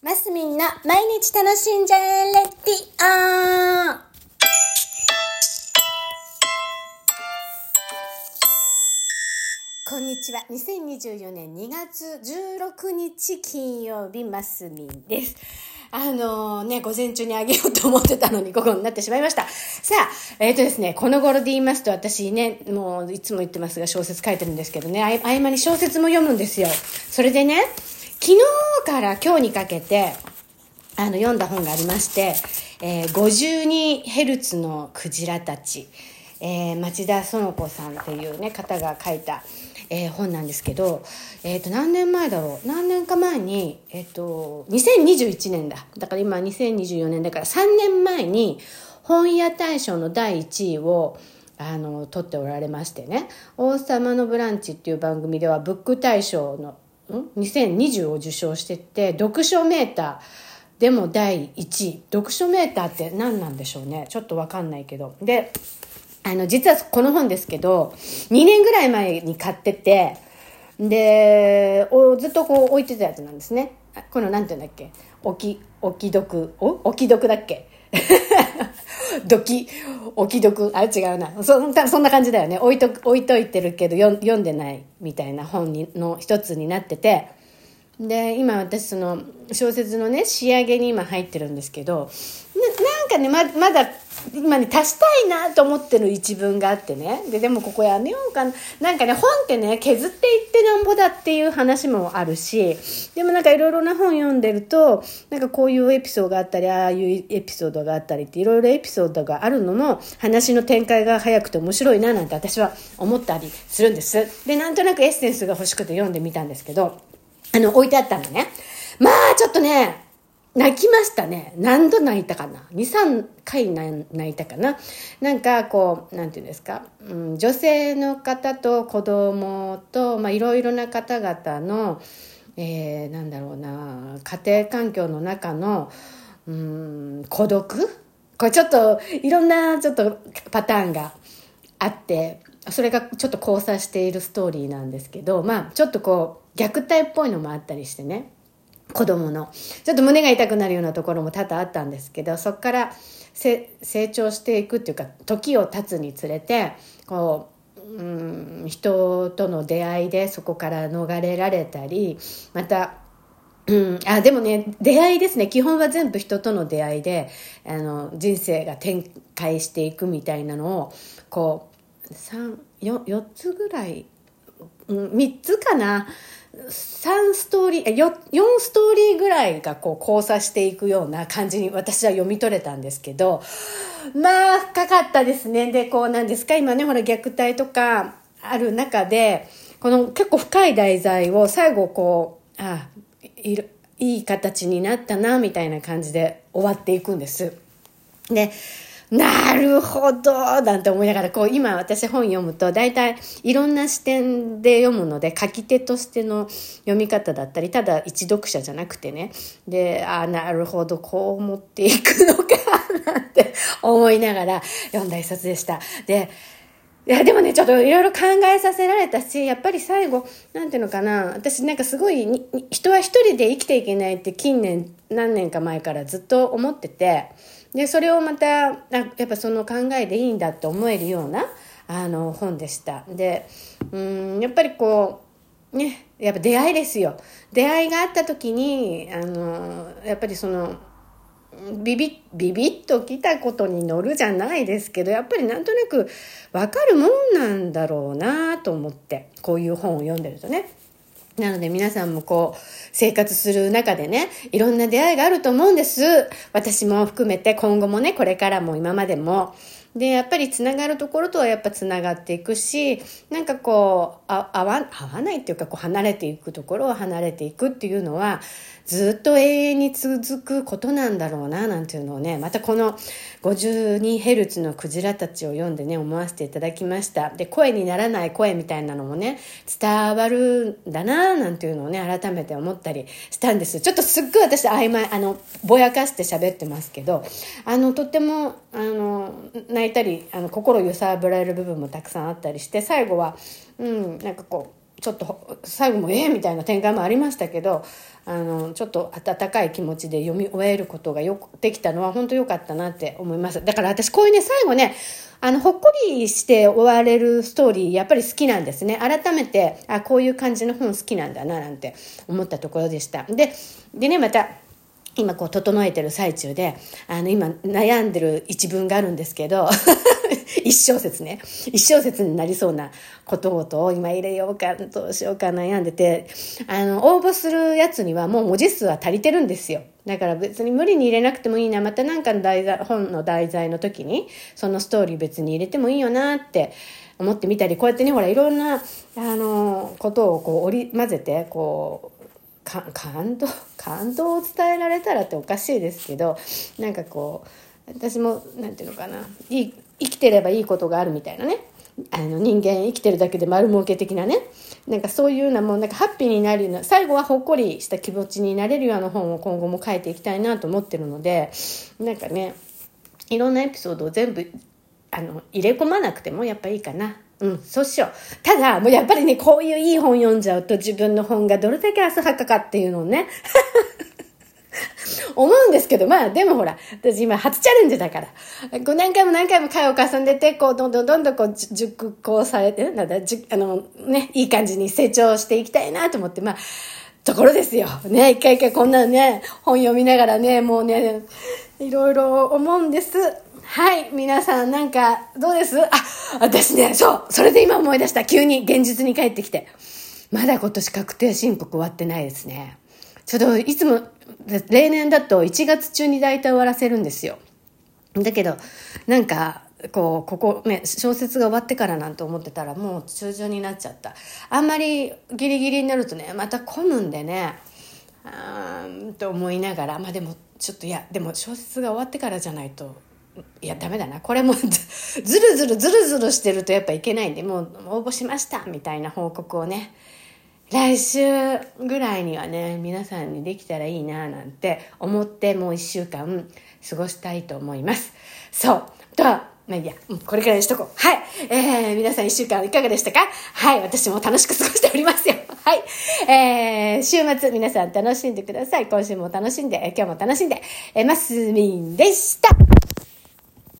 マスミンの毎日楽しんじゃえレディオこんにちは。2024年2月16日金曜日、マスミンです。あのね、午前中にあげようと思ってたのに午後になってしまいました。さあ、えっ、ー、とですね、この頃で言いますと私ね、もういつも言ってますが小説書いてるんですけどね、合間に小説も読むんですよ。それでね、昨日から今日にかけて、あの、読んだ本がありまして、えー、52Hz のクジラたち、えー、町田園子さんっていうね、方が書いた、えー、本なんですけど、えっ、ー、と、何年前だろう？何年か前に、えっ、ー、と、2021年だ。だから今2024年だから3年前に本屋大賞の第1位を、あの、取っておられましてね、王様のブランチっていう番組ではブック大賞の、?2020 を受賞してって、読書メーターでも第1位。読書メーターって何なんでしょうね。ちょっとわかんないけど。で、あの、実はこの本ですけど、2年ぐらい前に買ってて、で、おずっとこう置いてたやつなんですね。このなんて言うんだっけ？置き、置き読、お？置き読だっけ？どき、おき読、あれ違うな。そ、そんな感じだよね。置いと、置いといてるけど読んでないみたいな本にの一つになってて、で、今私その小説のね、仕上げに今入ってるんですけど、なんかね、ま、まだ今ね、足したいなと思ってる一文があってね。で、でもここやめようかな。なんかね、本ってね、削っていってなんぼだっていう話もあるし、でもなんかいろいろな本読んでると、なんかこういうエピソードがあったり、ああいうエピソードがあったりっていろいろエピソードがあるのも、話の展開が早くて面白いななんて私は思ったりするんです。で、なんとなくエッセンスが欲しくて読んでみたんですけど、あの、置いてあったのね。まあ、ちょっとね、泣きましたね。何度泣いたかな ?2、3回泣いたかななんかこう、なんていうんですか、うん、女性の方と子供と、まあいろいろな方々の、えー、なんだろうな、家庭環境の中の、うん、孤独これちょっと、いろんなちょっとパターンがあって、それがちょっと交差しているストーリーなんですけど、まあちょっとこう、虐待っぽいのもあったりしてね。子供の。ちょっと胸が痛くなるようなところも多々あったんですけど、そこから成長していくっていうか、時を経つにつれて、こう、うん、人との出会いでそこから逃れられたり、また、うん、あでもね出会いですね基本は全部人との出会いであの人生が展開していくみたいなのをこう 4, 4つぐらい、3つかな3ストーリー、4, ストーリーぐらいがこう交差していくような感じに私は読み取れたんですけど、まあ深かったですね。で、こうなんですか、今ね、ほら虐待とかある中で、この結構深い題材を最後こう、あいいい形になったな、みたいな感じで終わっていくんです。で、なるほどなんて思いながら、こう、今私本読むと、大体いろんな視点で読むので、書き手としての読み方だったり、ただ一読者じゃなくてね、で、ああ、なるほど、こう思っていくのか、なんて思いながら読んだ一冊でした。で、いや、でもね、ちょっといろいろ考えさせられたし、やっぱり最後、なんていうのかな、私なんかすごい、人は一人で生きていけないって近年、何年か前からずっと思ってて、でそれをまたやっぱその考えでいいんだって思えるようなあの本でした。でうんやっぱりこうねやっぱ出会いですよ。出会いがあった時にあのやっぱりそのビビビビッと来たことに乗るじゃないですけどやっぱりなんとなく分かるもんなんだろうなと思ってこういう本を読んでるとね。なので皆さんもこう、生活する中でね、いろんな出会いがあると思うんです。私も含めて今後もね、これからも今までも。で、やっぱりつながるところとはやっぱつながっていくし、なんかこう、合わわないっていうか、こう離れていくところを離れていくっていうのは、ずっと永遠に続くことなんだろうな、なんていうのをね、またこの 52Hz のクジラたちを読んでね、思わせていただきました。で、声にならない声みたいなのもね、伝わるんだな、なんていうのをね、改めて思ったりしたんです。ちょっとすっごい私曖昧、あの、ぼやかして喋ってますけど、あの、とっても、あの、泣いたり、あの、心揺さぶられる部分もたくさんあったりして、最後は、うん、なんかこう、ちょっと最後もええみたいな展開もありましたけどあのちょっと温かい気持ちで読み終えることがよくできたのは本当良かったなって思います。だから私こういうね最後ねあのほっこりして終われるストーリーやっぱり好きなんですね。改めてあこういう感じの本好きなんだななんて思ったところでした。ででねまた今こう整えてる最中で、あの今悩んでる一文があるんですけど、一小節ね。一小節になりそうなことごとを今入れようか、どうしようか悩んでて、あの、応募するやつにはもう文字数は足りてるんですよ。だから別に無理に入れなくてもいいな。またなんかの題材、本の題材の時に、そのストーリー別に入れてもいいよなって思ってみたり、こうやってね、ほら、いろんな、あの、ことをこう織り交ぜて、こう、感動 感動を伝えられたらっておかしいですけどなんかこう私も何て言うのかないい生きてればいいことがあるみたいなね。あの人間生きてるだけで丸儲け的なね。なんかそういうようなもうなんかハッピーになるような最後はほっこりした気持ちになれるような本を今後も書いていきたいなと思ってるのでなんかねいろんなエピソードを全部あの入れ込まなくてもやっぱいいかな。うん、そうしよう。ただ、もうやっぱりね、こういういい本読んじゃうと自分の本がどれだけ浅はかかっていうのをね、思うんですけど、まあでもほら、私今初チャレンジだから、こう何回も何回も回を重ねて、こうどんどんどんどんこう熟考されて、なんだ、じあのね、いい感じに成長していきたいなと思って、まあ、ところですよ。ね、一回一回こんなね、本読みながらね、もうね、いろいろ思うんです。はい、皆さんなんか、どうです？あ、私ね、そう、それで今思い出した。急に現実に帰ってきて。まだ今年確定申告終わってないですね。ちょっといつも、例年だと1月中に大体終わらせるんですよ。だけど、なんか、こう、ここね、小説が終わってからなんて思ってたらもう中旬になっちゃった。あんまりギリギリになるとね、また混むんでね、あーんと思いながら、まあでも、ちょっといや、でも小説が終わってからじゃないといやダメだなこれも ずるずるずるずるしてるとやっぱいけないんでもう応募しましたみたいな報告をね来週ぐらいにはね皆さんにできたらいいななんて思ってもう1週間過ごしたいと思いますそうとはまあいいや、これからにしとこう。はい。えー、皆さん一週間いかがでしたか？はい。私も楽しく過ごしておりますよ。はい。えー、週末皆さん楽しんでください。今週も楽しんで、今日も楽しんで、えー、マスミンでした。